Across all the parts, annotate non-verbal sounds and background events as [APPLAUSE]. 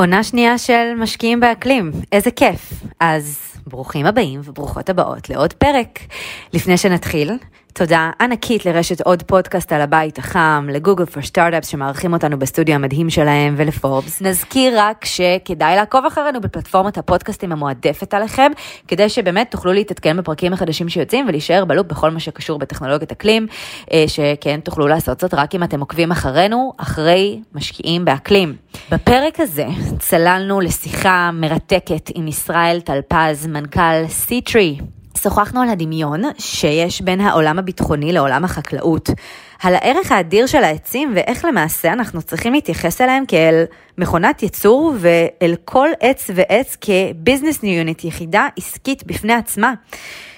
עונה שנייה של משקיעים באקלים, איזה כיף. אז ברוכים הבאים וברוכות הבאות לעוד פרק. לפני שנתחיל, תודה ענקית לרשת עוד פודקאסט על הבית החם, לגוגל פור סטארט-אפס שמארחים אותנו בסטודיו המדהים שלהם ולפורבס. נזכיר רק שכדאי לעקוב אחרינו בפלטפורמת הפודקאסטים המועדפת עליכם, כדי שבאמת תוכלו להתעדכן בפרקים החדשים שיוצאים ולהישאר בלופ בכל מה שקשור בטכנולוגיית אקלים, אה, שכן תוכלו לעשות זאת רק אם אתם עוקבים אחרינו, אחרי משקיעים באקלים. בפרק הזה צללנו לשיחה מרתקת עם ישראל טלפז, מנכ"ל C-Tree. שוחחנו על הדמיון שיש בין העולם הביטחוני לעולם החקלאות, על הערך האדיר של העצים ואיך למעשה אנחנו צריכים להתייחס אליהם כאל מכונת ייצור ואל כל עץ ועץ כ business unit, יחידה עסקית בפני עצמה.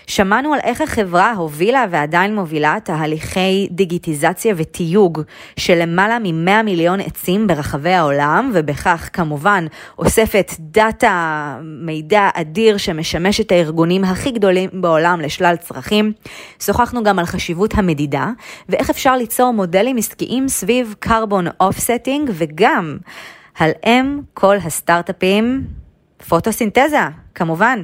שמענו על איך החברה הובילה ועדיין מובילה תהליכי דיגיטיזציה ותיוג של למעלה מ-100 מיליון עצים ברחבי העולם, ובכך כמובן אוספת דאטה, מידע אדיר שמשמש את הארגונים הכי גדולים בעולם לשלל צרכים. שוחחנו גם על חשיבות המדידה, ואיך אפשר ליצור מודלים עסקיים סביב carbon offsetting, וגם על אם כל הסטארט-אפים, פוטוסינתזה, כמובן.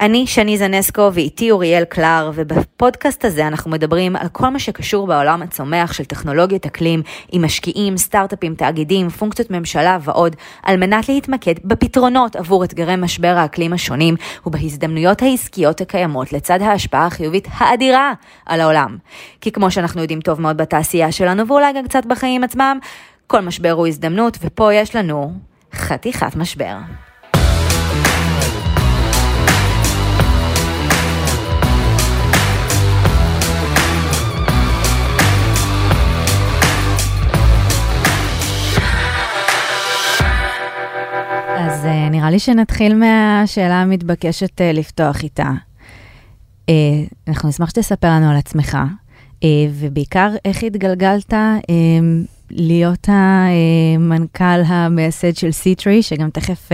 אני שני זנסקו ואיתי אוריאל קלר, ובפודקאסט הזה אנחנו מדברים על כל מה שקשור בעולם הצומח של טכנולוגיות אקלים, עם משקיעים, סטארט-אפים, תאגידים, פונקציות ממשלה ועוד, על מנת להתמקד בפתרונות עבור אתגרי משבר האקלים השונים, ובהזדמנויות העסקיות הקיימות לצד ההשפעה החיובית האדירה על העולם. כי כמו שאנחנו יודעים טוב מאוד בתעשייה שלנו, ואולי גם קצת בחיים עצמם, כל משבר הוא הזדמנות, ופה יש לנו חתיכת משבר. אז uh, נראה לי שנתחיל מהשאלה המתבקשת uh, לפתוח איתה. Uh, אנחנו נשמח שתספר לנו על עצמך, ובעיקר איך התגלגלת להיות המנכ"ל המייסד של C-Tree, שגם תכף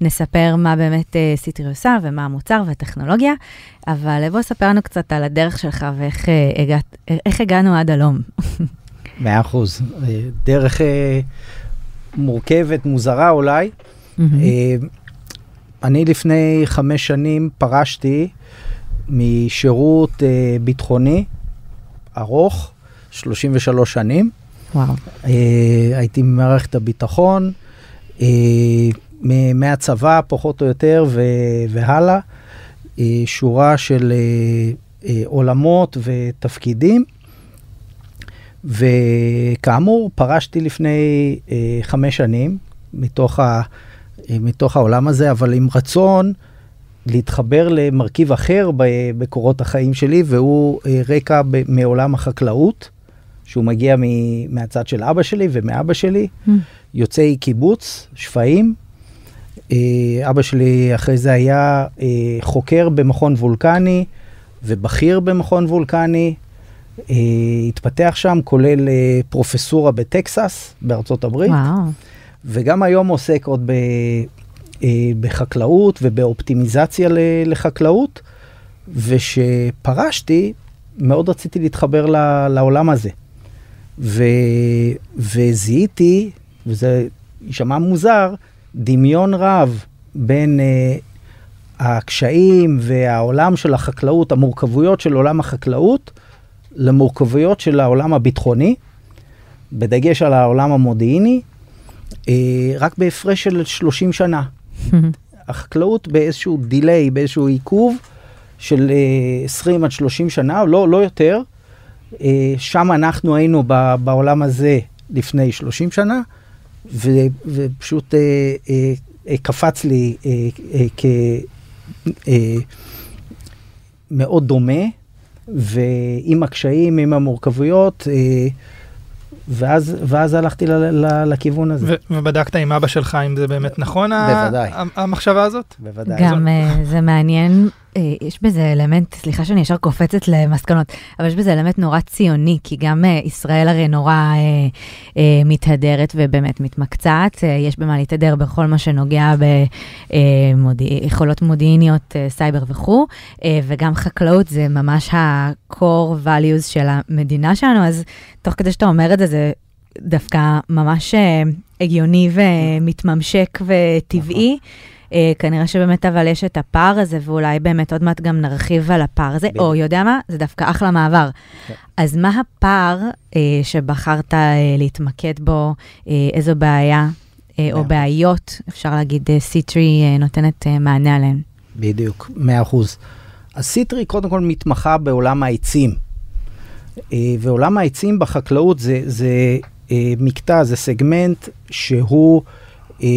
נספר מה באמת C-Tree עושה ומה המוצר והטכנולוגיה, אבל בוא ספר לנו קצת על הדרך שלך ואיך הגעת, איך הגענו עד הלום. מאה אחוז. דרך מורכבת, מוזרה אולי. Mm-hmm. אני לפני חמש שנים פרשתי משירות uh, ביטחוני ארוך, 33 שנים. וואו. Uh, הייתי במערכת הביטחון, מהצבא פחות או יותר והלאה, שורה של עולמות ותפקידים. וכאמור, פרשתי לפני חמש שנים מתוך ה... אה, מתוך העולם הזה, אבל עם רצון להתחבר למרכיב אחר בקורות החיים שלי, והוא אה, רקע מעולם החקלאות, שהוא מגיע מהצד של אבא שלי ומאבא שלי, mm. יוצאי קיבוץ, שפיים. אה, אבא שלי אחרי זה היה חוקר במכון וולקני ובכיר במכון וולקני. התפתח שם, כולל פרופסורה בטקסס, בארצות הברית. וואו. וגם היום עוסק עוד ב, אה, בחקלאות ובאופטימיזציה לחקלאות, ושפרשתי, מאוד רציתי להתחבר לעולם הזה. ו, וזיהיתי, וזה יישמע מוזר, דמיון רב בין uh, הקשיים והעולם של החקלאות, המורכבויות של עולם החקלאות, למורכבויות של העולם הביטחוני, בדגש על העולם המודיעיני, אה, רק בהפרש של 30 שנה. [LAUGHS] החקלאות באיזשהו דיליי, באיזשהו עיכוב של אה, 20 עד 30 שנה, לא, לא יותר. אה, שם אנחנו היינו ב, בעולם הזה לפני 30 שנה, ו, ופשוט אה, אה, אה, קפץ לי אה, אה, כמאוד אה, דומה, ועם הקשיים, עם המורכבויות, אה, ואז, ואז הלכתי ל, ל, לכיוון הזה. ו- ובדקת עם אבא שלך אם זה באמת נכון, בוודאי. המחשבה הזאת? בוודאי. גם uh, זה מעניין, יש בזה אלמנט, סליחה שאני ישר קופצת למסקנות, אבל יש בזה אלמנט נורא ציוני, כי גם uh, ישראל הרי נורא uh, uh, מתהדרת ובאמת מתמקצעת, uh, יש במה להתהדר בכל מה שנוגע ביכולות uh, מודיעיניות, uh, סייבר וכו', uh, וגם חקלאות זה ממש ה-core values של המדינה שלנו, אז תוך כדי שאתה אומר את זה, זה דווקא ממש אה, הגיוני ומתממשק וטבעי. אה, כנראה שבאמת אבל יש את הפער הזה, ואולי באמת עוד מעט גם נרחיב על הפער הזה, או. יודע מה? זה דווקא אחלה מעבר. כן. אז מה הפער אה, שבחרת אה, להתמקד בו, אה, איזו בעיה אה, או. בעיות, אפשר להגיד, אה, C-Tree אה, נותנת אה, מענה עליהן? בדיוק, מאה אחוז. אז C-Tree קודם כל מתמחה בעולם העצים. אה, ועולם העצים בחקלאות זה, זה אה, מקטע, זה סגמנט שהוא אה,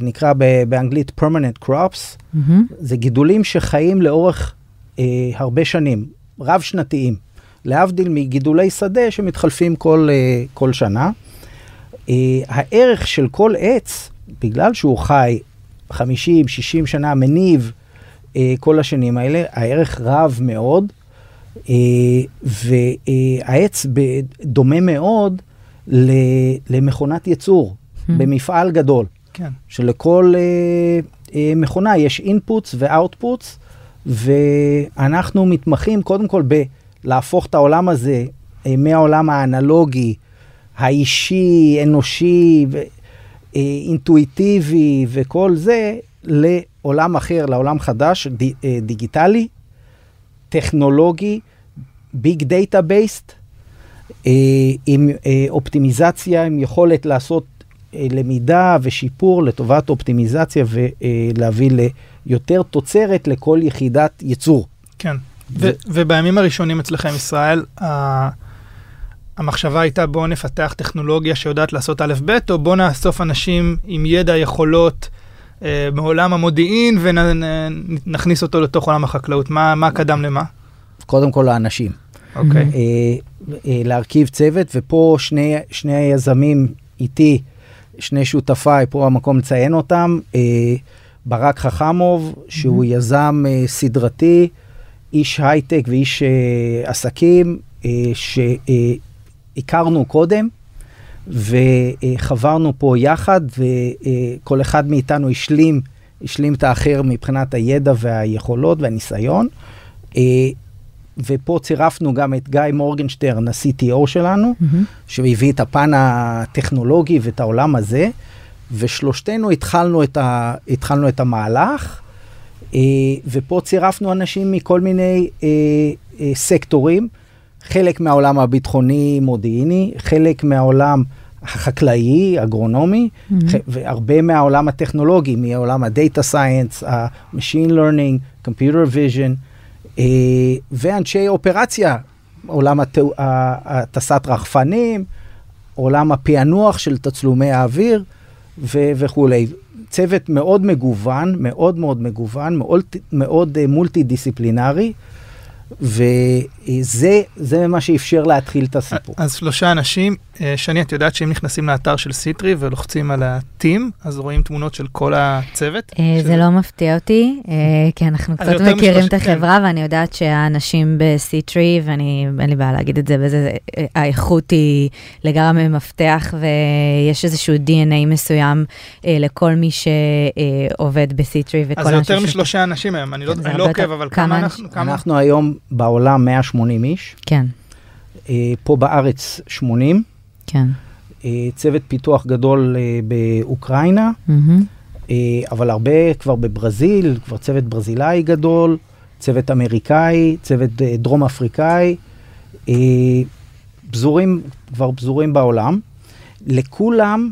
נקרא באנגלית permanent crops. מהמם. זה גידולים שחיים לאורך אה, הרבה שנים, רב-שנתיים, להבדיל מגידולי שדה שמתחלפים כל, אה, כל שנה. אה, הערך של כל עץ, בגלל שהוא חי 50-60 שנה, מניב אה, כל השנים האלה, הערך רב מאוד, אה, והעץ דומה מאוד למכונת ייצור במפעל גדול. כן. שלכל אה, אה, מכונה יש inputs ו outputs, ואנחנו מתמחים קודם כל בלהפוך את העולם הזה אה, מהעולם האנלוגי, האישי, אנושי, ו- אה, אינטואיטיבי וכל זה, לעולם אחר, לעולם חדש, ד, אה, דיגיטלי, טכנולוגי, big data based, עם אה, אופטימיזציה, עם יכולת לעשות למידה ושיפור לטובת אופטימיזציה ולהביא ליותר תוצרת לכל יחידת ייצור. כן. ו- ובימים הראשונים אצלכם, ישראל, המחשבה הייתה בואו נפתח טכנולוגיה שיודעת לעשות א' ב', או בואו נאסוף אנשים עם ידע, יכולות אה, מעולם המודיעין ונכניס אותו לתוך עולם החקלאות. מה, מה קדם למה? קודם כל האנשים. אוקיי. אה, אה, להרכיב צוות, ופה שני, שני היזמים איתי, שני שותפיי, פה המקום לציין אותם, אה, ברק חכמוב, שהוא יזם אה, סדרתי, איש הייטק ואיש אה, עסקים, אה, שהכרנו קודם, וחברנו פה יחד, וכל אחד מאיתנו השלים, השלים את האחר מבחינת הידע והיכולות והניסיון. ופה צירפנו גם את גיא מורגנשטרן, ה-CTO שלנו, מהמם. שהביא את הפן הטכנולוגי ואת העולם הזה, ושלושתנו התחלנו את, ה, התחלנו את המהלך, אה, ופה צירפנו אנשים מכל מיני אה, אה, סקטורים, חלק מהעולם הביטחוני-מודיעיני, חלק מהעולם החקלאי, אגרונומי. ח- והרבה מהעולם הטכנולוגי, ה-Data Science, ה-Machine Learning, Computer Vision, אה, ואנשי אופרציה, עולם הטסת רחפנים, עולם הפענוח של תצלומי האוויר ו- וכולי. צוות מאוד מגוון, מאוד מאוד מגוון, מאוד, מאוד אה, מולטי דיסציפלינרי, וזה זה מה שאפשר להתחיל את הסיפור. אז שלושה אנשים, אה, שני, את יודעת שאם נכנסים לאתר של סיטרי ולוחצים על ה-team, אז רואים תמונות של כל הצוות? אה, שזה- זה לא מפתיע אותי, אה, כי אנחנו קצת מכירים משלוש- את החברה, ואני יודעת שהאנשים בסיטרי, ואני, אין לי בעיה להגיד את זה, וזה, האיכות היא לגמרי מפתח, ויש איזשהו DNA מסוים לכל מי שעובד בסיטרי, וכל אז זה יותר משלושה אנשים היום, אני לא כן, לא עוקב, יותר- אבל כמה? אנחנו? כמה? אנחנו היום בעולם 180 איש, כן, אה, פה בארץ 80, כן. אה, צוות פיתוח גדול אה, באוקראינה. אה, אבל הרבה כבר בברזיל, כבר צוות ברזילאי גדול, צוות אמריקאי, צוות אה, דרום אפריקאי, אה, פזורים, כבר פזורים בעולם. לכולם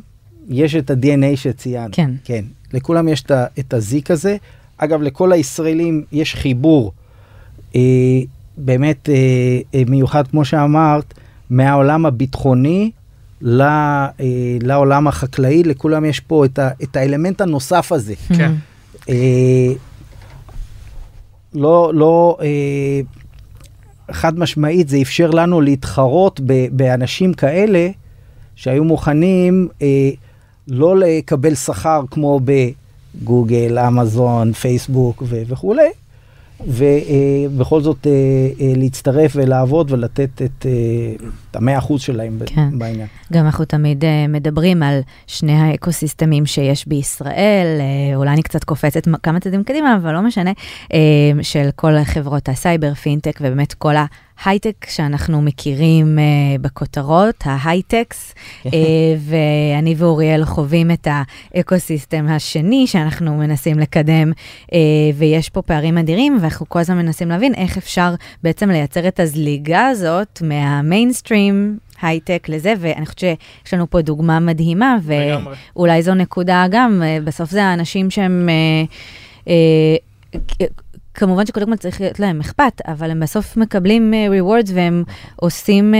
יש את ה-DNA שציינת. כן. כן, לכולם יש את הזיק הזה. אגב, לכל הישראלים יש חיבור באמת אה, אה, מיוחד, כמו שאמרת, מהעולם הביטחוני אה, לעולם החקלאי, לכולם יש פה את, ה, את האלמנט הנוסף הזה. כן. אה, לא, לא, אה, חד משמעית, זה אפשר לנו להתחרות ב, באנשים כאלה שהיו מוכנים אה, לא לקבל שכר כמו בגוגל, אמזון, פייסבוק ו- וכולי, ובכל זאת אה, אה, להצטרף ולעבוד ולתת את, אה, המאה אחוז שלהם כן. בעניין. גם אנחנו תמיד uh, מדברים על שני האקוסיסטמים שיש בישראל, uh, אולי אני קצת קופצת כמה צעדים קדימה, אבל לא משנה, uh, של כל חברות הסייבר, פינטק, ובאמת כל ההייטק שאנחנו מכירים uh, בכותרות, ה high-tech-ס, uh, ואני ואוריאל חווים את האקוסיסטם השני שאנחנו מנסים לקדם, uh, ויש פה פערים אדירים, ואנחנו כל הזמן מנסים להבין איך אפשר בעצם לייצר את הזליגה הזאת מהמיינסטרים הייטק לזה, ואני חושבת שיש לנו פה דוגמה מדהימה, ואולי זו נקודה גם, אה, בסוף זה האנשים שהם... אה, אה, כמובן שקודם כל צריך להיות להם אכפת, אבל הם בסוף מקבלים rewards והם עושים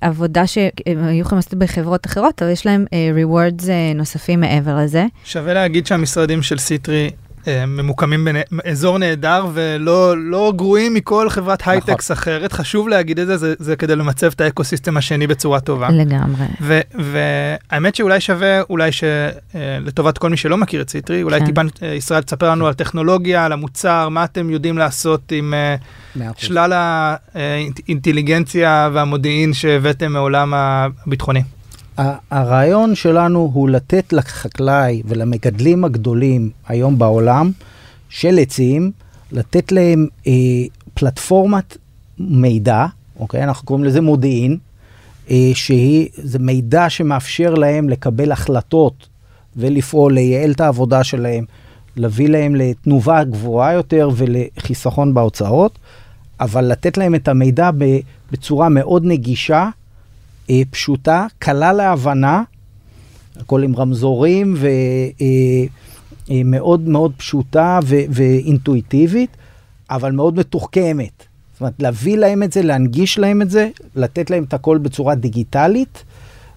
עבודה שהם היו יכולים לעשות בחברות אחרות, אבל יש להם rewards נוספים מעבר לזה. שווה להגיד שהמשרדים של C-Tree ממוקמים באזור נהדר ולא לא גרועים מכל חברת נכון. הייטקס נכון. אחרת. חשוב להגיד את זה, זה, זה כדי למצב את האקוסיסטם השני בצורה טובה. לגמרי. והאמת שאולי שווה, אולי שלטובת כל מי שלא מכיר את סיטרי, אולי כן. טיפה אה, ישראל תספר לנו על טכנולוגיה, על המוצר, מה אתם יודעים לעשות עם אה, שלל האינטליגנציה והמודיעין שהבאתם מעולם הביטחוני. הרעיון שלנו הוא לתת לחקלאי ולמגדלים הגדולים היום בעולם של עצים, לתת להם אה, פלטפורמת מידע, אוקיי? אנחנו קוראים לזה מודיעין, אה, שהיא, זה מידע שמאפשר להם לקבל החלטות ולפעול, לייעל את העבודה שלהם, להביא להם לתנובה גבוהה יותר ולחיסכון בהוצאות, אבל לתת להם את המידע בצורה מאוד נגישה. אה, פשוטה, קלה להבנה, הכל עם רמזורים ומאוד אה, אה, מאוד פשוטה ו, ואינטואיטיבית, אבל מאוד מתוחכמת. זאת אומרת, להביא להם את זה, להנגיש להם את זה, לתת להם את הכל בצורה דיגיטלית,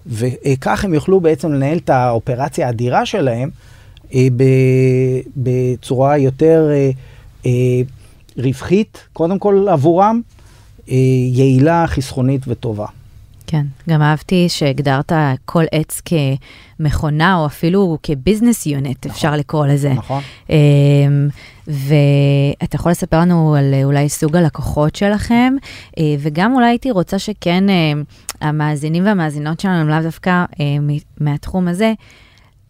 וכך הם יוכלו בעצם לנהל את האופרציה האדירה שלהם בצורה יותר רווחית, קודם כל עבורם, יעילה, חסכונית וטובה. כן, גם אהבתי שהגדרת כל עץ כמכונה, או אפילו כביזנס יונט, נכון, אפשר לקרוא לזה. נכון. אמ, ואתה יכול לספר לנו על אולי סוג הלקוחות שלכם, אה, וגם אולי הייתי רוצה שכן, אה, המאזינים והמאזינות שלנו, הם לאו דווקא אה, מהתחום הזה,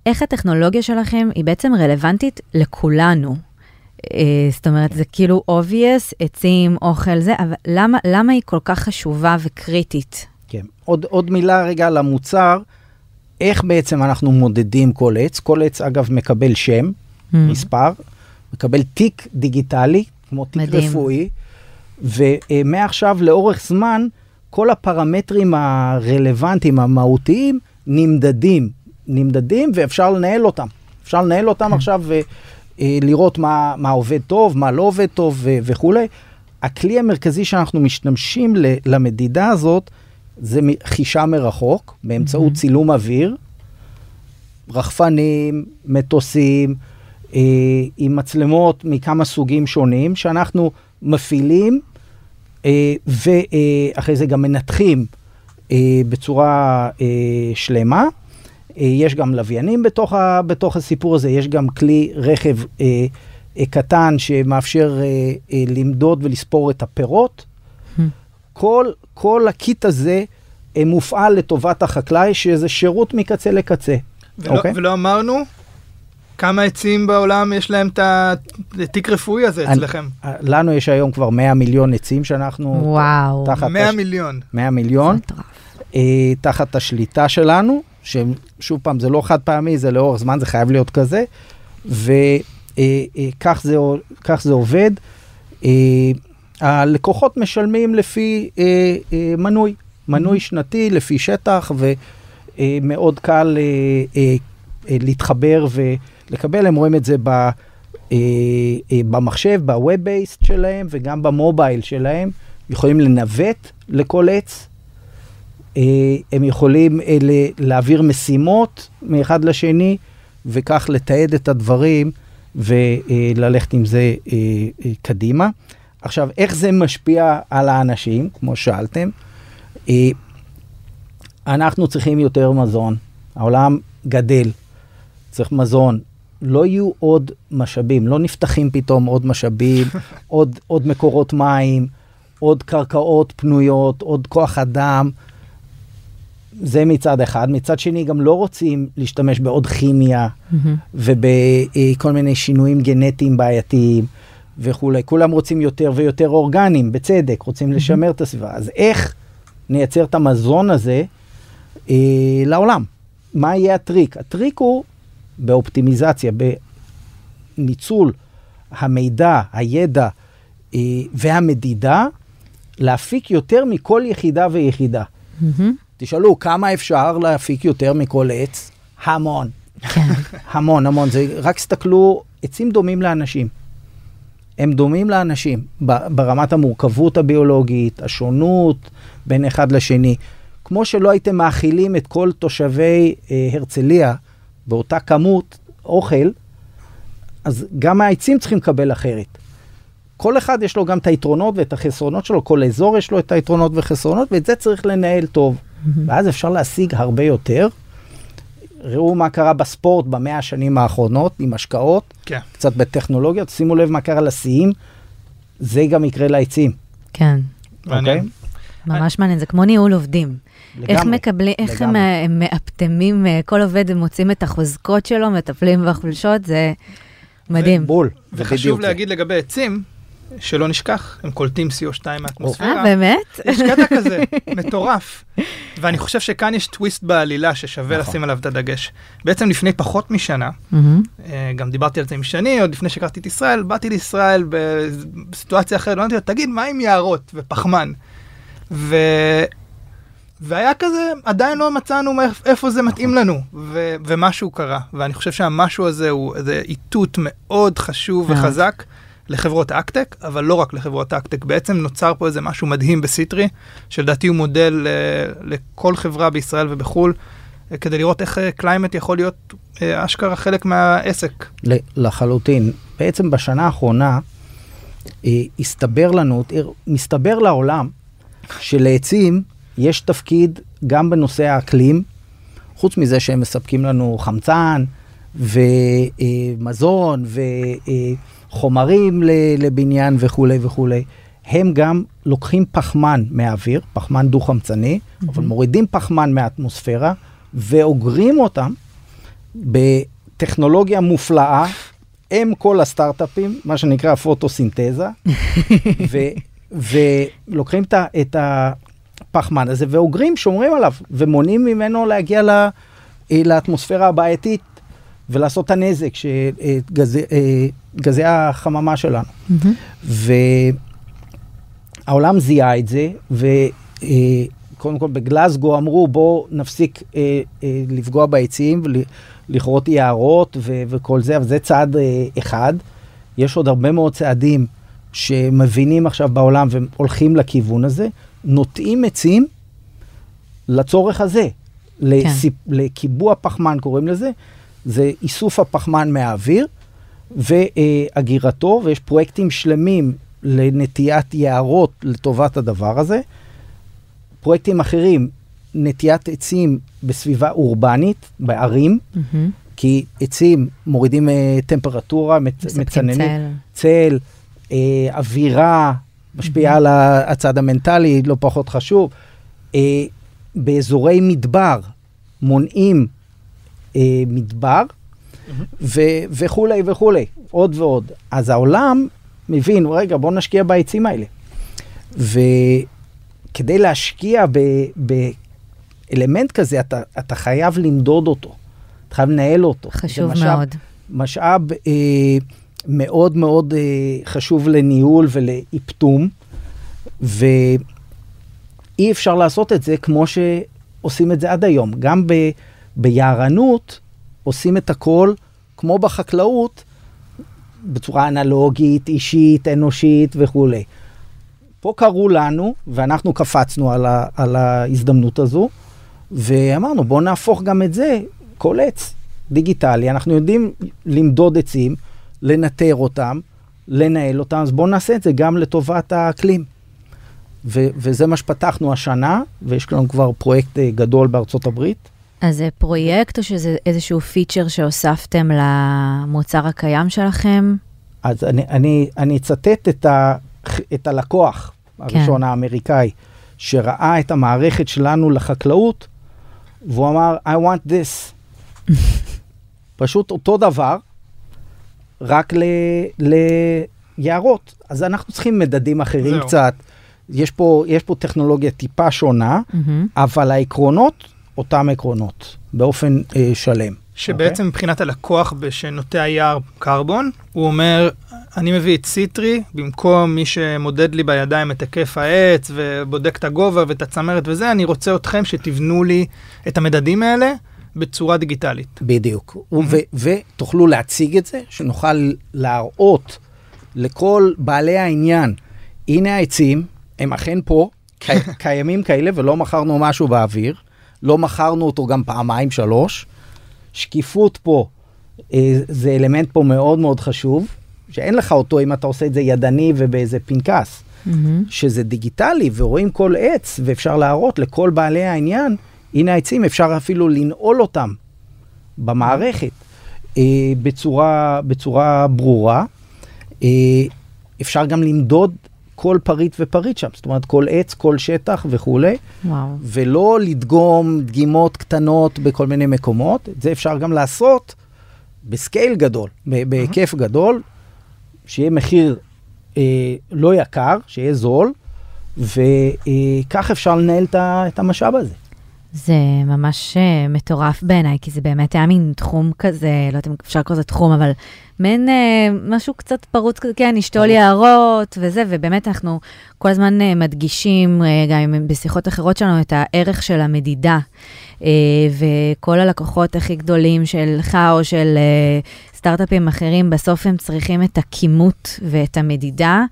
איך הטכנולוגיה שלכם היא בעצם רלוונטית לכולנו. זאת אומרת, זה כאילו obvious, עצים, אוכל, זה, אבל למה, למה היא כל כך חשובה וקריטית? כן. עוד, עוד מילה רגע על המוצר, איך בעצם אנחנו מודדים כל עץ. כל עץ, אגב, מקבל שם, mm. מספר, מקבל תיק דיגיטלי, כמו תיק מדהים. רפואי, ומעכשיו לאורך זמן, כל הפרמטרים הרלוונטיים, המהותיים, נמדדים. נמדדים ואפשר לנהל אותם. אפשר לנהל אותם mm. עכשיו ולראות מה, מה עובד טוב, מה לא עובד טוב וכולי. הכלי המרכזי שאנחנו משתמשים למדידה הזאת, זה חישה מרחוק, באמצעות mm-hmm. צילום אוויר, רחפנים, מטוסים, אה, עם מצלמות מכמה סוגים שונים, שאנחנו מפעילים, אה, ואחרי זה גם מנתחים אה, בצורה אה, שלמה. אה, יש גם לוויינים בתוך, ה, בתוך הסיפור הזה, יש גם כלי רכב אה, אה, קטן שמאפשר אה, אה, למדוד ולספור את הפירות. Mm-hmm. כל, כל הקיט הזה אה, מופעל לטובת החקלאי, שזה שירות מקצה לקצה. ולא, okay? אוקיי? ולא אמרנו כמה עצים בעולם יש להם את התיק רפואי הזה אצלכם? אה, לנו יש היום כבר 100 מיליון עצים שאנחנו... וואו. תחת 100 הש... מיליון. 100 מיליון. אה, תחת השליטה שלנו, ששוב פעם, זה לא חד פעמי, זה לאורך זמן, זה חייב להיות כזה. וכך אה, אה, זה, זה עובד. אה, הלקוחות משלמים לפי אה, אה, מנוי, מנוי שנתי לפי שטח, ומאוד קל אה, אה, אה, להתחבר ולקבל, הם רואים את זה ב, אה, אה, במחשב, בווב בייסט שלהם וגם במובייל שלהם, יכולים לנווט לכל עץ. אה, הם יכולים אה, להעביר משימות מאחד לשני, וכך לתעד את הדברים וללכת עם זה אה, קדימה. עכשיו, איך זה משפיע על האנשים, כמו שאלתם? אה, אנחנו צריכים יותר מזון, העולם גדל, צריך מזון. לא יהיו עוד משאבים, לא נפתחים פתאום עוד משאבים, [LAUGHS] עוד, עוד מקורות מים, עוד קרקעות פנויות, עוד כוח אדם. זה מצד אחד. מצד שני, גם לא רוצים להשתמש בעוד כימיה ובכל מיני שינויים גנטיים בעייתיים וכולי. כולם רוצים יותר ויותר אורגנים, בצדק, רוצים לשמר את הסביבה. אז איך נייצר את המזון הזה אה, לעולם? מה יהיה הטריק? הטריק הוא באופטימיזציה, בניצול המידע, הידע אה, והמדידה, להפיק יותר מכל יחידה ויחידה. תשאלו, כמה אפשר להפיק יותר מכל עץ? המון. כן. [LAUGHS] המון, המון. זה, רק תסתכלו, עצים דומים לאנשים. הם דומים לאנשים ברמת המורכבות הביולוגית, השונות בין אחד לשני. כמו שלא הייתם מאכילים את כל תושבי אה, הרצליה באותה כמות אוכל, אז גם העצים צריכים לקבל אחרת. כל אחד יש לו גם את היתרונות ואת החסרונות שלו, כל אזור יש לו את היתרונות וחסרונות, ואת זה צריך לנהל טוב. ואז אפשר להשיג הרבה יותר. ראו מה קרה בספורט במאה השנים האחרונות עם השקעות, כן. קצת בטכנולוגיות, שימו לב מה קרה לשיאים, זה גם יקרה לעצים, כן, מעניין. אוקיי? ממש מעניין, זה כמו ניהול עובדים. איך לגמרי, מקבלים, איך הם לגמרי. אה, הם מאפטמים, אה, כל עובד מוצאים את החוזקות שלו, מטפלים בחולשות, זה מדהים. בול. זה וחשוב בדיוק זה. להגיד לגבי עצים, שלא נשכח, הם קולטים CO2 אה, מהאטמוספירה. באמת? יש קטע כזה, [LAUGHS] מטורף. ואני חושב שכאן יש טוויסט בעלילה ששווה נכון. לשים עליו את הדגש. בעצם לפני פחות משנה. אה, גם דיברתי על זה עם שני, עוד לפני שהכרתי את ישראל, באתי לישראל בסיטואציה אחרת, אמרתי לו, תגיד, מה עם יערות ופחמן? ו... והיה כזה, עדיין לא מצאנו איפה זה מתאים לנו, ו- ומשהו קרה. ואני חושב שהמשהו הזה הוא איזה איתות מאוד חשוב. וחזק לחברות ag-tech, אבל לא רק לחברות ag-tech. בעצם נוצר פה איזה משהו מדהים ב C-Tree, שלדעתי הוא מודל אה, לכל חברה בישראל ובחו"ל, אה, כדי לראות איך climate יכול להיות אה, אשכרה חלק מהעסק. לחלוטין. בעצם בשנה האחרונה אה, הסתבר לנו, מסתבר לעולם שלעצים יש תפקיד גם בנושא האקלים, חוץ מזה שהם מספקים לנו חמצן ומזון וחומרים לבניין וכולי וכולי. הם גם לוקחים פחמן מהאוויר, פחמן דו-חמצני, אבל מורידים פחמן מהאטמוספירה ואוגרים אותם בטכנולוגיה מופלאה, אם כל הסטארט-אפים, מה שנקרא פוטוסינתזה, [LAUGHS] ו- ולוקחים את את הפחמן הזה ואוגרים, שומרים עליו, ומונעים ממנו להגיע ל- אה, לאטמוספירה הבעייתית ולעשות את הנזק, שגזי החממה שלנו. מהמם. והעולם זיהה את זה, וקודם כל בגלסגו אמרו בואו נפסיק אה, אה, לפגוע בעצים ולכרות יערות ו- וכל זה, אבל זה צעד אה, אחד. יש עוד הרבה מאוד צעדים שמבינים עכשיו בעולם והולכים לכיוון הזה, נוטעים עצים לצורך הזה, לסיפ... לקיבוע פחמן קוראים לזה, זה איסוף הפחמן מהאוויר ואגירתו, ויש פרויקטים שלמים לנטיית יערות לטובת הדבר הזה. פרויקטים אחרים, נטיית עצים בסביבה אורבנית, בערים, מהמם. כי עצים מורידים אה, טמפרטורה, מצ... מצננים, צל. צל, אה, אווירה, משפיעה על ה- הצד המנטלי, לא פחות חשוב. אה, באזורי מדבר מונעים אה, מדבר, ו- וכולי וכולי, עוד ועוד. אז העולם מבין, רגע, בוא נשקיע בעצים האלה. וכדי להשקיע ב- באלמנט כזה, אתה, אתה חייב למדוד אותו, אתה חייב לנהל אותו. חשוב משאב- מאוד. משאב אה, מאוד מאוד אה, חשוב לניהול ולאיפטום, ואי אפשר לעשות את זה כמו שעושים את זה עד היום. גם ב, ביערנות עושים את הכל כמו בחקלאות, בצורה אנלוגית, אישית, אנושית וכולי. פה קראו לנו, ואנחנו קפצנו על, ה, על ההזדמנות הזו, ואמרנו, בואו נהפוך גם את זה, כל עץ דיגיטלי. אנחנו יודעים למדוד עצים, לנטר אותם, לנהל אותם, אז בואו נעשה את זה גם לטובת האקלים. ו- וזה מה שפתחנו השנה, ויש לנו כבר פרויקט אה, גדול בארצות הברית. אז זה פרויקט או שזה איזשהו פיצ'ר שהוספתם למוצר הקיים שלכם? אז אני, אני, אני אצטט את, ה, את הלקוח הראשון כן. האמריקאי, שראה את המערכת שלנו לחקלאות, והוא אמר, I want this. [LAUGHS] פשוט אותו דבר, רק ל- ליערות. אז אנחנו צריכים מדדים אחרים זהו. קצת. יש פה, יש פה טכנולוגיה טיפה שונה, מהמם. אבל העקרונות, אותם עקרונות, באופן אה, שלם. שבעצם אוקיי? מבחינת הלקוח שנוטע יער קרבון, הוא אומר, אני מביא את סיטרי במקום מי שמודד לי בידיים את היקף העץ ובודק את הגובה ואת הצמרת וזה, אני רוצה אתכם שתבנו לי את המדדים האלה בצורה דיגיטלית. בדיוק. ו- ותוכלו להציג את זה, שנוכל להראות לכל בעלי העניין, הנה העצים, הם אכן פה, [LAUGHS] קי- קיימים כאלה, ולא מכרנו משהו באוויר, לא מכרנו אותו גם פעמיים, שלוש. שקיפות פה, אה, זה אלמנט פה מאוד מאוד חשוב, שאין לך אותו אם אתה עושה את זה ידני ובאיזה פנקס. מהמם. שזה דיגיטלי ורואים כל עץ ואפשר להראות לכל בעלי העניין, הנה העצים, אפשר אפילו לנעול אותם במערכת אה, בצורה, בצורה ברורה. אה, אפשר גם למדוד כל פריט ופריט שם, זאת אומרת כל עץ, כל שטח וכולי, וואו. ולא לדגום דגימות קטנות בכל מיני מקומות, את זה אפשר גם לעשות בסקייל גדול, בהיקף גדול, שיהיה מחיר אה, לא יקר, שיהיה זול, וכך אפשר לנהל את המשאב הזה. זה ממש אה, מטורף בעיניי, כי זה באמת היה מין תחום כזה, לא יודעת אם אפשר לקרוא לזה תחום, אבל מעין אה, משהו קצת פרוץ כן, לשתול יערות וזה, ובאמת אנחנו כל הזמן אה, מדגישים, אה, גם בשיחות אחרות שלנו, את הערך של המדידה. אה, וכל הלקוחות הכי גדולים שלך או של אה, סטארט-אפים אחרים, בסוף הם צריכים את הכימות ואת המדידה,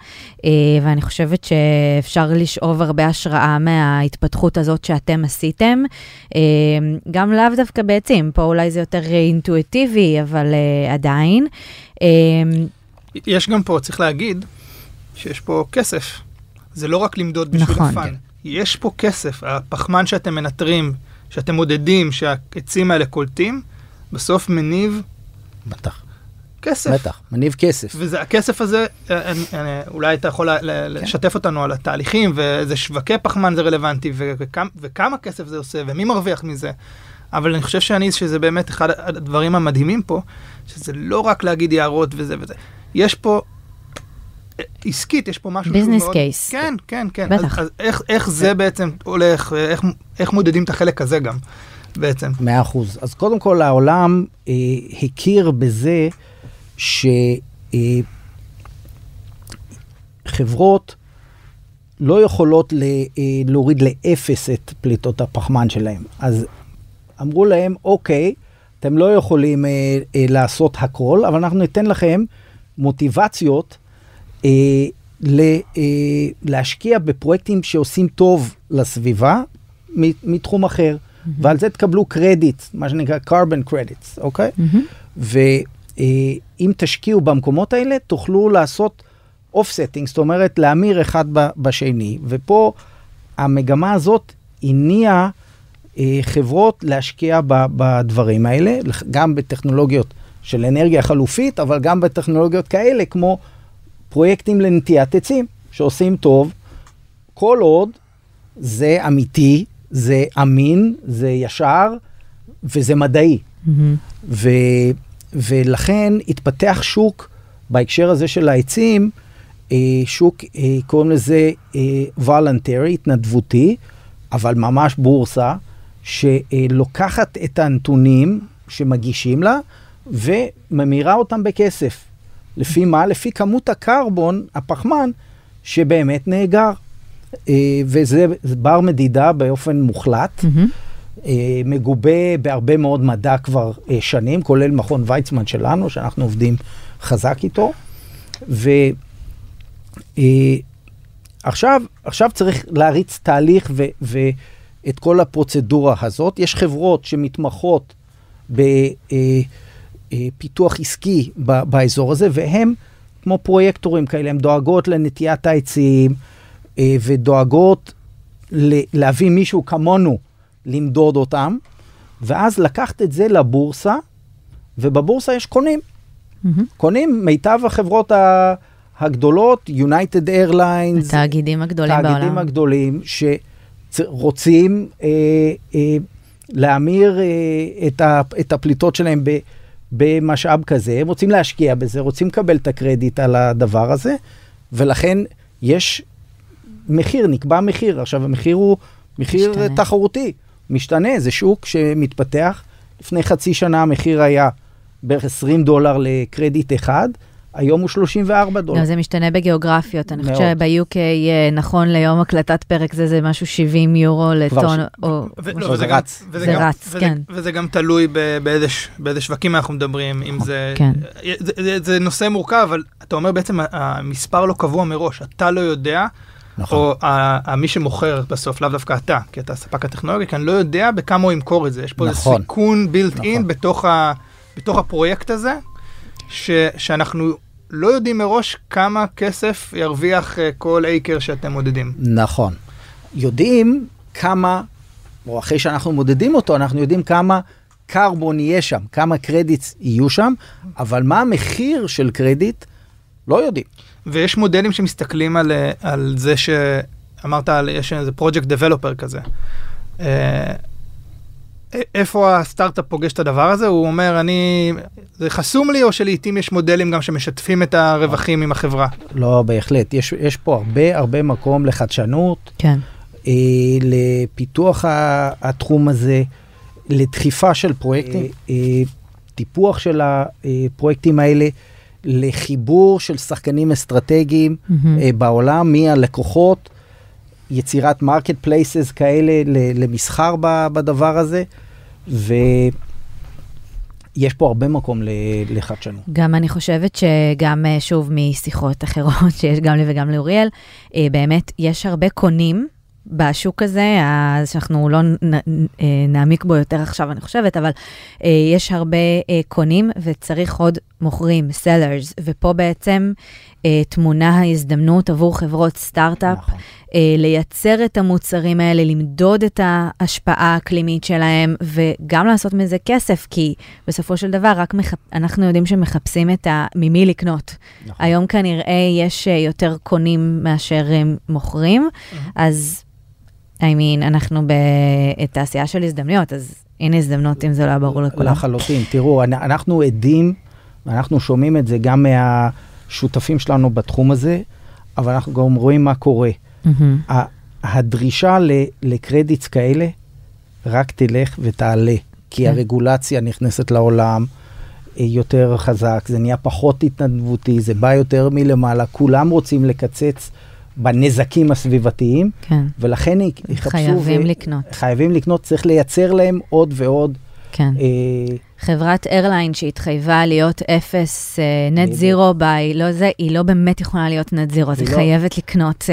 אה, ואני חושבת שאפשר לשאוב הרבה השראה מההתפתחות הזאת שאתם עשיתם, גם לאו דווקא בעצים, פה אולי זה יותר אינטואיטיבי, אבל עדיין. יש גם פה, צריך להגיד, שיש פה כסף. זה לא רק למדוד בשביל נכון. הפאן. יש פה כסף. הפחמן שאתם מנטרים, שאתם מודדים, שהעצים האלה קולטים, בסוף מניב בטח, כסף. בטח, מניב כסף. וזה הכסף הזה, אה, אני- אני- אולי אתה יכול כן. לשתף אותנו על התהליכים, ואיזה שווקי פחמן זה רלוונטי, וכמה, וכמה כסף זה עושה, ומי מרוויח מזה. אבל אני חושב שאני, שזה באמת אחד הדברים המדהימים פה, שזה לא רק להגיד יערות וזה וזה. יש פה, אה, עסקית, יש פה משהו שהוא מאוד... case. כן, כן, כן. בטח. אז, אז איך, איך זה בעצם הולך, איך, איך מודדים את החלק הזה גם, בעצם. מאה אחוז. אז קודם כל העולם אה, הכיר בזה שחברות לא יכולות ל, אה, להוריד לאפס את פליטות הפחמן שלהם. אז אמרו להם, אוקיי, אתם לא יכולים אה, אה, לעשות הכל, אבל אנחנו ניתן לכם מוטיבציות אה, אה, להשקיע בפרויקטים שעושים טוב לסביבה מתחום אחר. ועל זה תקבלו קרדיט, מה שנקרא carbon credits, אוקיי? מהמם. ואם תשקיעו במקומות האלה, תוכלו לעשות offsetting, זאת אומרת להמיר אחד בשני. ופה המגמה הזאת הניעה אה, חברות להשקיע ב- בדברים האלה, גם בטכנולוגיות של אנרגיה חלופית, אבל גם בטכנולוגיות כאלה, כמו פרויקטים לנטיית עצים, שעושים טוב, כל עוד זה אמיתי, זה אמין, זה ישר וזה מדעי. מהמם. ו, ולכן התפתח שוק בהקשר הזה של העצים, אה, שוק, אה, קוראים לזה אה, וולנטרי, התנדבותי, אבל ממש בורסה, שלוקחת את הנתונים שמגישים לה וממירה אותם בכסף. לפי מה? לפי כמות הקרבון, הפחמן, שבאמת נאגר. אה, וזה זה בר מדידה באופן מוחלט. אה, מגובה בהרבה מאוד מדע כבר אה, שנים, כולל מכון ויצמן שלנו, שאנחנו עובדים חזק איתו. ועכשיו עכשיו צריך להריץ תהליך ו, ואת כל הפרוצדורה הזאת. יש חברות שמתמחות בפיתוח עסקי ב, באזור הזה, והם כמו פרויקטורים כאלה, הן דואגות לנטיית העצים אה, ודואגות ל- להביא מישהו כמונו למדוד אותם, ואז לקחת את זה לבורסה, ובבורסה יש קונים. מהמם. קונים מיטב החברות ה- הגדולות, United Airlines, התאגידים הגדולים בעולם. תאגידים הגדולים, שרוצים אה, אה, להמיר אה, את, ה, את הפליטות שלהם ב, במשאב כזה, הם רוצים להשקיע בזה, רוצים לקבל את הקרדיט על הדבר הזה, ולכן יש מחיר, נקבע מחיר. עכשיו, המחיר הוא מחיר משתנה. תחרותי, משתנה, זה שוק שמתפתח. לפני חצי שנה המחיר היה בערך 20 דולר לקרדיט אחד, היום הוא 34 דולר. גם זה משתנה בגיאוגרפיות. אני חושבת. שב-UK, אה, נכון ליום הקלטת פרק זה, זה משהו 70 יורו לטון, ש- או... לא, זה רץ. וזה זה גם- רץ, וזה- כן. וזה גם תלוי ב- באיזה שווקים אנחנו מדברים, אם זה... כן. זה- זה- זה נושא מורכב, אבל אתה אומר בעצם המספר לא קבוע מראש, אתה לא יודע, נכון. או ה- ה- מי שמוכר בסוף, לאו דווקא אתה, כי אתה ספק הטכנולוגיה, כי אני לא יודע בכמה הוא ימכור את זה. יש פה איזה נכון. סיכון בילט אין נכון. בתוך ה- בתוך הפרויקט הזה, ש- שאנחנו לא יודעים מראש כמה כסף ירוויח אה, כל אייקר שאתם מודדים. נכון. יודעים כמה, או אחרי שאנחנו מודדים אותו, אנחנו יודעים כמה קרבון יהיה שם, כמה קרדיטס יהיו שם, אבל מה המחיר של קרדיט, לא יודעים. ויש מודלים שמסתכלים על, אה, על זה שאמרת, על, יש איזה פרויקט דבלופר כזה. אה, איפה הסטארט-אפ פוגש את הדבר הזה? הוא אומר, אני, זה חסום לי, או שלעיתים יש מודלים גם שמשתפים את הרווחים עם החברה? לא, בהחלט. יש, יש פה הרבה הרבה מקום לחדשנות, כן. אה, לפיתוח ה- התחום הזה, לדחיפה של פרויקטים, אה, אה, טיפוח של הפרויקטים האלה, לחיבור של שחקנים אסטרטגיים מהמם. אה, בעולם, מהלקוחות, יצירת marketplaces כאלה ל- למסחר ב- בדבר הזה, ויש פה הרבה מקום לחדשנות. גם אני חושבת שגם, אה, שוב, משיחות אחרות שיש גם לי וגם לאוריאל, אה, באמת, יש הרבה קונים בשוק הזה, אז שאנחנו לא נ- אה, נעמיק בו יותר עכשיו, אני חושבת, אבל אה, יש הרבה אה, קונים וצריך עוד מוכרים, sellers, ופה בעצם אה, תמונה ההזדמנות עבור חברות סטארט-אפ. נכון. אה, לייצר את המוצרים האלה, למדוד את ההשפעה האקלימית שלהם, וגם לעשות מזה כסף, כי בסופו של דבר, רק מחפ... אנחנו יודעים שמחפשים את ה... ממי לקנות. נכון. היום כנראה יש אה, יותר קונים מאשר אה, מוכרים, אז, I mean, אנחנו בתעשייה של הזדמנויות, אז הנה הזדמנות אם זה לא היה ברור לכולם. לחלוטין. תראו, אנ- אנחנו עדים, ואנחנו שומעים את זה גם מהשותפים שלנו בתחום הזה, אבל אנחנו גם רואים מה קורה. ה- הדרישה לקרדיטס כאלה רק תלך ותעלה, כי כן. הרגולציה נכנסת לעולם אה, יותר חזק, זה נהיה פחות התנדבותי, זה בא יותר מלמעלה, כולם רוצים לקצץ בנזקים הסביבתיים, כן, ולכן יחפשו... חייבים ו- לקנות. חייבים לקנות, צריך לייצר להם עוד ועוד. כן. אה, חברת איירליין שהתחייבה להיות אפס נט בדיוק. זירו ביי, לא זה, היא לא באמת יכולה להיות נט זירו, אז היא לא- חייבת לקנות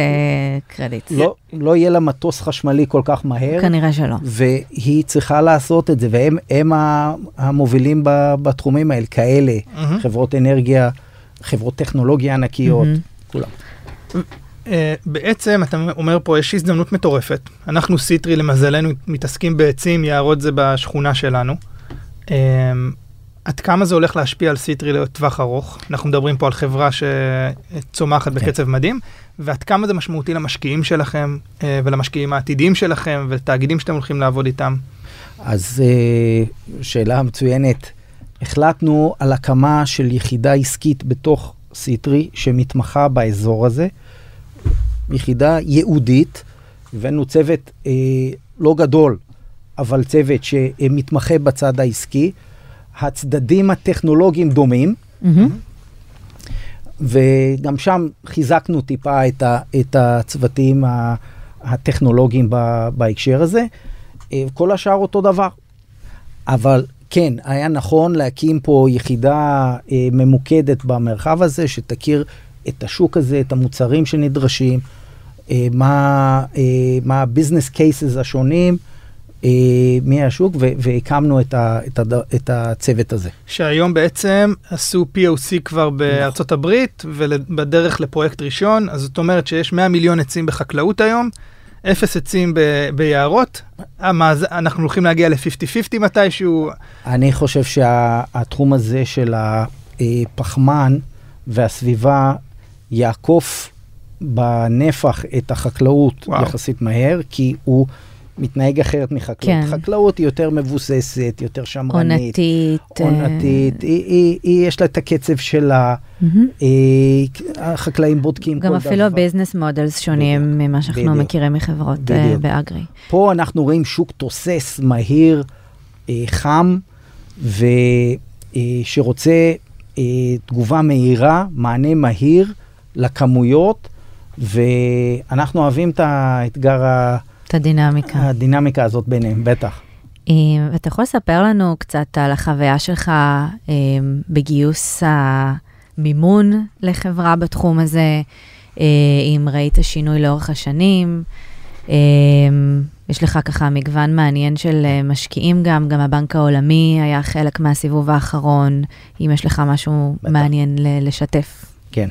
קרדיט. לא, לא יהיה לה מטוס חשמלי כל כך מהר, כנראה שלא. והיא צריכה לעשות את זה, והם המובילים ב- בתחומים האלה, כאלה, מהמם. חברות אנרגיה, חברות טכנולוגיה ענקיות, מהמם. כולם. אה, בעצם אתה אומר פה יש הזדמנות מטורפת. אנחנו C-Tree למזלנו מתעסקים בעצים, יערות זה בשכונה שלנו. אה, עד כמה זה הולך להשפיע על C-Tree לטווח ארוך? אנחנו מדברים פה על חברה שצומחת בקצב מדהים, ועד כמה זה משמעותי למשקיעים שלכם אה, ולמשקיעים העתידיים שלכם ולתאגידים שאתם הולכים לעבוד איתם. אז שאלה מצוינת. החלטנו על הקמה של יחידה עסקית בתוך סיטרי שמתמחה באזור הזה, יחידה ייעודית, הבאנו צוות אה, לא גדול, אבל צוות שמתמחה בצד העסקי. הצדדים הטכנולוגיים דומים, מהמם. וגם שם חיזקנו טיפה את, ה, את הצוותים הטכנולוגיים ב, בהקשר הזה. אה, כל השאר אותו דבר. אבל כן, היה נכון להקים פה יחידה אה, ממוקדת במרחב הזה, שתכיר את השוק הזה, את המוצרים שנדרשים, מה, אה, מה הביזנס קייסס השונים אה, מהשוק, והקמנו את, ה, את, הד, את הצוות הזה. שהיום בעצם עשו POC כבר בארצות הברית ובדרך לפרויקט ראשון, אז זאת אומרת שיש 100 מיליון עצים בחקלאות היום, אפס עצים ב- ביערות, המאז- אנחנו הולכים להגיע ל-50-50 מתישהו, אני חושב שהתחום הזה של הפחמן והסביבה יעקוף בנפח את החקלאות וואו. יחסית מהר, כי הוא מתנהג אחרת מחקלאות. כן. חקלאות היא יותר מבוססת, יותר שמרנית. עונתית. אה, עונתית, היא, היא, היא, יש לה את הקצב שלה. אה, החקלאים בודקים כל גם דבר. אפילו ה business models שונים בדיוק. ממה שאנחנו בדיוק. מכירים מחברות אה, בדיוק. ב agri. פה אנחנו רואים שוק תוסס, מהיר, אה, חם, ושרוצה אה, תגובה מהירה, מענה מהיר לכמויות, ואנחנו אוהבים את האתגר, ה- את הדינמיקה. הדינמיקה הזאת ביניהם, בטח. אה, ואתה יכול לספר לנו קצת על החוויה שלך אה, בגיוס המימון לחברה בתחום הזה, אה, אם ראית שינוי לאורך השנים. אה, יש לך ככה מגוון מעניין של אה, משקיעים גם, גם הבנק העולמי היה חלק מהסיבוב האחרון, אם יש לך משהו בטח. מעניין לשתף. כן.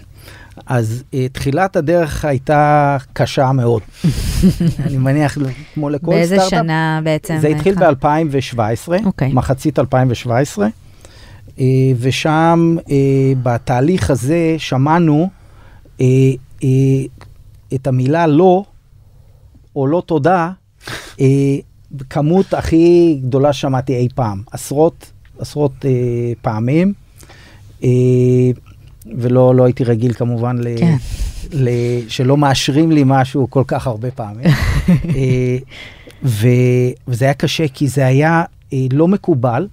אז uh, תחילת הדרך הייתה קשה מאוד. [LAUGHS] אני מניח, כמו לכל באיזה סטארט-אפ. שנה בעצם? זה התחיל התחלת? ב-2017, אוקיי. מחצית 2017, אה, ושם אה, בתהליך הזה שמענו אה, אה, את המילה לא, או לא תודה, אה, בכמות הכי גדולה ששמעתי אי פעם, עשרות, עשרות אה, פעמים, אה, ולא לא הייתי רגיל כמובן ל... כן. ל... שלא מאשרים לי משהו כל כך הרבה פעמים. [LAUGHS] אה, ו... וזה היה קשה כי זה היה אה, לא מקובל.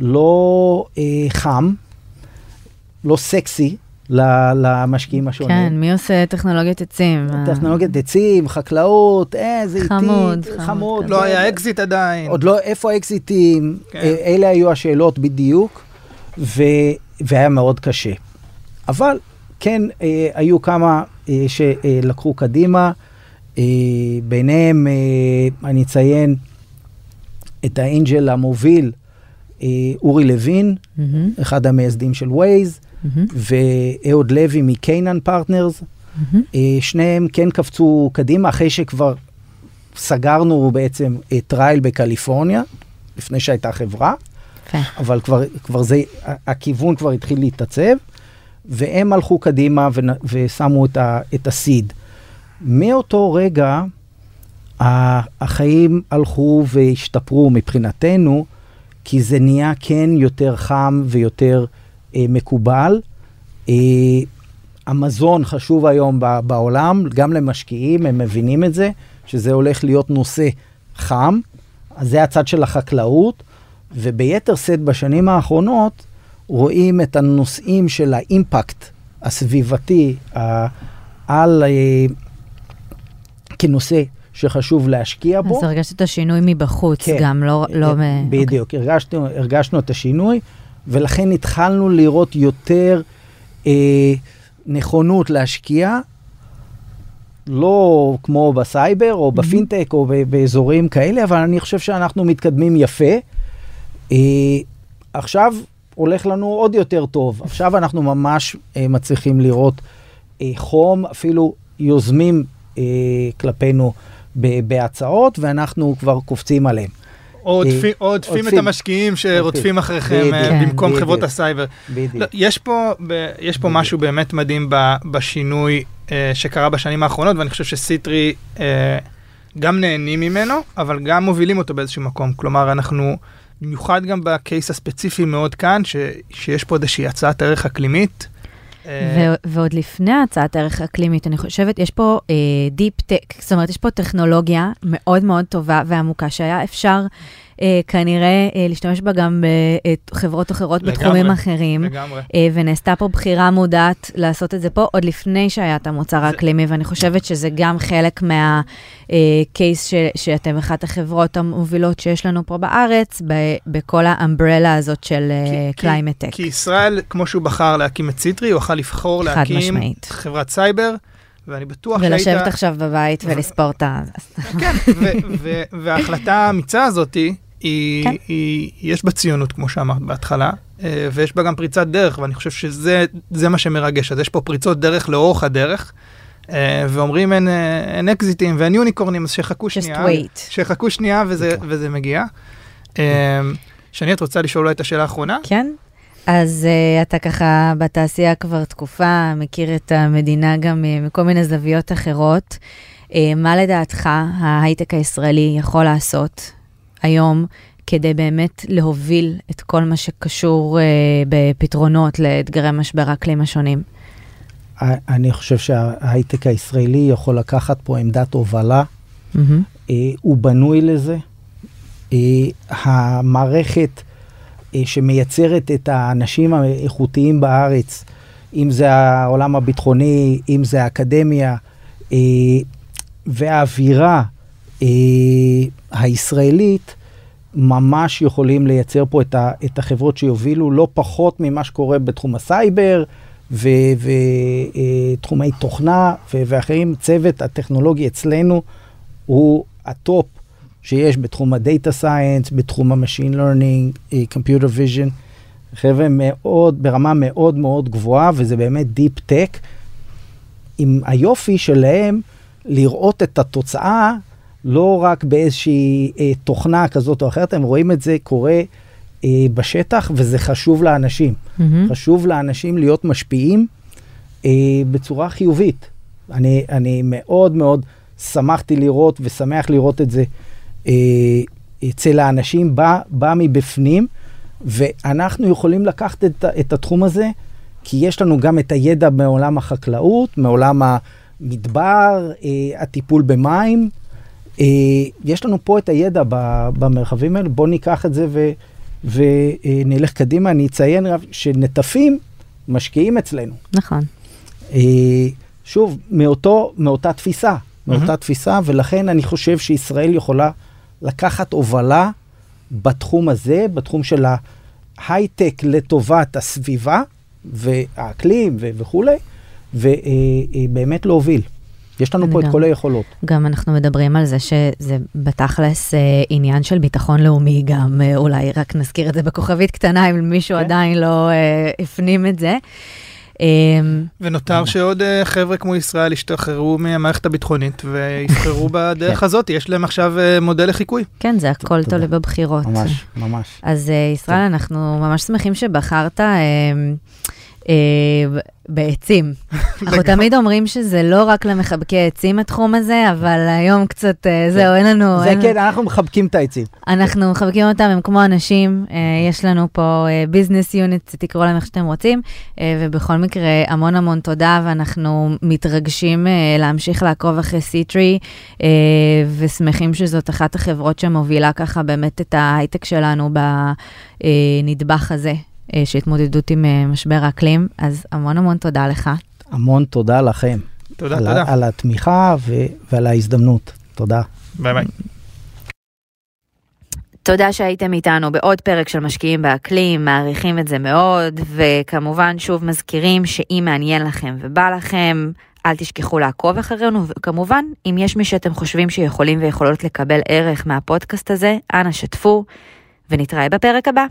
לא אה, חם, לא סקסי ל- למשקיעים השונים. כן, מי עושה טכנולוגיות עצים? טכנולוגיית עצים, חקלאות, אה, זה איטי, חמוד, חמוד חמוד. כזה. לא היה אקזיט עדיין. עוד לא, איפה האקזיטים? כן. אלה היו השאלות בדיוק, ו... והיה מאוד קשה. אבל כן, אה, היו כמה אה, שלקחו קדימה, אה, ביניהם אה, אני אציין את ה angel המוביל, אה, אורי לוין, מהמם, אחד המייסדים של Waze, מהמם, ואהוד לוי מ Canaan Partners. מהמם. אה, שניהם כן קפצו קדימה אחרי שכבר סגרנו בעצם אה, trial בקליפורניה, לפני שהייתה חברה, יפה. אבל כבר, כבר זה, הכיוון כבר התחיל להתעצב, והם הלכו קדימה ונ- ושמו את, ה, את הסיד. מאותו רגע החיים הלכו והשתפרו מבחינתנו, כי זה נהיה כן יותר חם ויותר אה, מקובל. אה, המזון חשוב היום ב- בעולם, גם למשקיעים, הם מבינים את זה, שזה הולך להיות נושא חם. אז זה הצד של החקלאות, וביתר שאת בשנים האחרונות רואים את הנושאים של האימפקט הסביבתי ה- על, אה, כנושא שחשוב להשקיע בו. אז הרגשת את השינוי מבחוץ כן. גם, לא... לא ב- בדיוק, הרגשנו, הרגשנו את השינוי, ולכן התחלנו לראות יותר אה, נכונות להשקיע, לא כמו בסייבר או בפינטק או ב- באזורים כאלה, אבל אני חושב שאנחנו מתקדמים יפה. אה, עכשיו הולך לנו עוד יותר טוב. עכשיו אנחנו ממש אה, מצליחים לראות אה, חום, אפילו יוזמים כלפינו בהצעות, ואנחנו כבר קופצים עליהם. או עוטפים את. המשקיעים שרודפים אחריכם. במקום. חברות הסייבר. בדיוק. לא, יש פה, יש פה. משהו באמת מדהים בשינוי שקרה בשנים האחרונות, ואני חושב ש SeeTree גם נהנים ממנו, אבל גם מובילים אותו באיזשהו מקום. כלומר, אנחנו, במיוחד גם ב case הספציפי מאוד כאן, ש, שיש פה איזושהי הצעת ערך אקלימית. אה, ו- ועוד לפני הצעת ערך אקלימית, אני חושבת, יש פה deep tech, זאת אומרת, יש פה טכנולוגיה מאוד מאוד טובה ועמוקה, שהיה אפשר אה, כנראה אה, להשתמש בה גם בחברות אחרות לגמרי, בתחומים אחרים. לגמרי. אה, ונעשתה פה בחירה מודעת לעשות את זה פה עוד לפני שהיה את המוצר האקלימי, ואני חושבת שזה גם חלק מה case שאתם אחת החברות המובילות שיש לנו פה בארץ, ב- בכל ה umbrella הזאת של climate tech. כי ישראל, כמו שהוא בחר להקים את SeeTree, הוא יכול לבחור להקים משמעית. חברת סייבר, ואני בטוח שהיית... ולשבת עכשיו בבית ולספור את ה... כן, וההחלטה האמיצה הזאת, היא, כן. היא, יש בה ציונות, כמו שאמרת בהתחלה, אה, ויש בה גם פריצת דרך, ואני חושב שזה זה מה שמרגש. אז יש פה פריצות דרך לאורך הדרך, אה, ואומרים אין, אה, אין אקזיטים ואין יוניקורנים, אז שיחכו Just שנייה. wait. שיחכו שנייה וזה, כן. וזה מגיע. שני, את רוצה לשאול אולי את השאלה האחרונה? כן? אז uh, אתה ככה בתעשייה כבר תקופה, מכיר את המדינה גם uh, מכל מיני זוויות אחרות. אה, מה לדעתך ההייטק הישראלי יכול לעשות היום כדי באמת להוביל את כל מה שקשור אה, בפתרונות לאתגרי משבר האקלים השונים? אני חושב שההייטק הישראלי יכול לקחת פה עמדת הובלה. Mm-hmm. הוא בנוי לזה. המערכת שמייצרת את האנשים האיכותיים בארץ, אם זה העולם הביטחוני, אם זה האקדמיה, והאווירה הישראלית, ממש יכולים לייצר פה את, ה, את החברות שיובילו לא פחות ממה שקורה בתחום הסייבר ותחומי תוכנה ו, ואחרים. צוות הטכנולוגי אצלנו הוא ה top שיש בתחום ה data science, בתחום ה machine learning, computer vision. חבר'ה מאוד, ברמה מאוד מאוד גבוהה, וזה באמת deep tech. עם היופי שלהם לראות את התוצאה לא רק באיזושהי אה, תוכנה כזאת או אחרת, הם רואים את זה קורה אה, בשטח, וזה חשוב לאנשים. Mm-hmm. חשוב לאנשים להיות משפיעים אה, בצורה חיובית. אני, אני מאוד מאוד שמחתי לראות ושמח לראות את זה אה, אצל האנשים, בא, בא מבפנים, ואנחנו יכולים לקחת את, את התחום הזה, כי יש לנו גם את הידע מעולם החקלאות, מעולם המדבר, אה, הטיפול במים. אה, יש לנו פה את הידע במרחבים האלה, בואו ניקח את זה ו, ונלך קדימה. אני אציין שנטפים משקיעים אצלנו. נכון. אה, שוב, מאותו, מאותה תפיסה, מאותה mm-hmm. תפיסה, ולכן אני חושב שישראל יכולה לקחת הובלה בתחום הזה, בתחום של ההייטק לטובת הסביבה והאקלים וכולי, ובאמת להוביל. יש לנו פה גם, את כל היכולות. גם אנחנו מדברים על זה שזה בתכלס אה, עניין של ביטחון לאומי גם, אה, אולי רק נזכיר את זה בכוכבית קטנה, אם מישהו כן. עדיין לא אה, הפנים את זה. אה, ונותר שעוד אה, חבר'ה כמו ישראל ישתחררו מהמערכת הביטחונית ויבחרו [LAUGHS] בדרך כן. הזאת, יש להם עכשיו אה, מודל לחיקוי. כן, זה הכל תולה בבחירות. ממש, ממש. אז ישראל, אנחנו ממש שמחים שבחרת... בעצים. [LAUGHS] אנחנו תמיד אומרים שזה לא רק למחבקי עצים התחום הזה, אבל היום קצת, אה, זהו, אין לנו... זה כן, אנחנו מחבקים את העצים. אנחנו מחבקים אותם, הם כמו אנשים, אה, יש לנו פה business אה, unit, תקראו להם איך שאתם רוצים, ובכל מקרה, המון המון תודה, ואנחנו מתרגשים להמשיך לעקוב אחרי SeeTree, ושמחים שזאת אחת החברות שמובילה ככה באמת את ההייטק שלנו בנדבך הזה. אה, של התמודדות עם אה, משבר האקלים, אז המון המון תודה לך. המון תודה לכם. תודה, על תודה. על התמיכה ו, ועל ההזדמנות. תודה. ביי ביי. תודה שהייתם איתנו בעוד פרק של משקיעים באקלים, מעריכים את זה מאוד, וכמובן שוב מזכירים שאם מעניין לכם ובא לכם, אל תשכחו לעקוב אחרינו, וכמובן, אם יש מי שאתם חושבים שיכולים ויכולות לקבל ערך מהפודקאסט הזה, אנא שתפו, ונתראה בפרק הבא.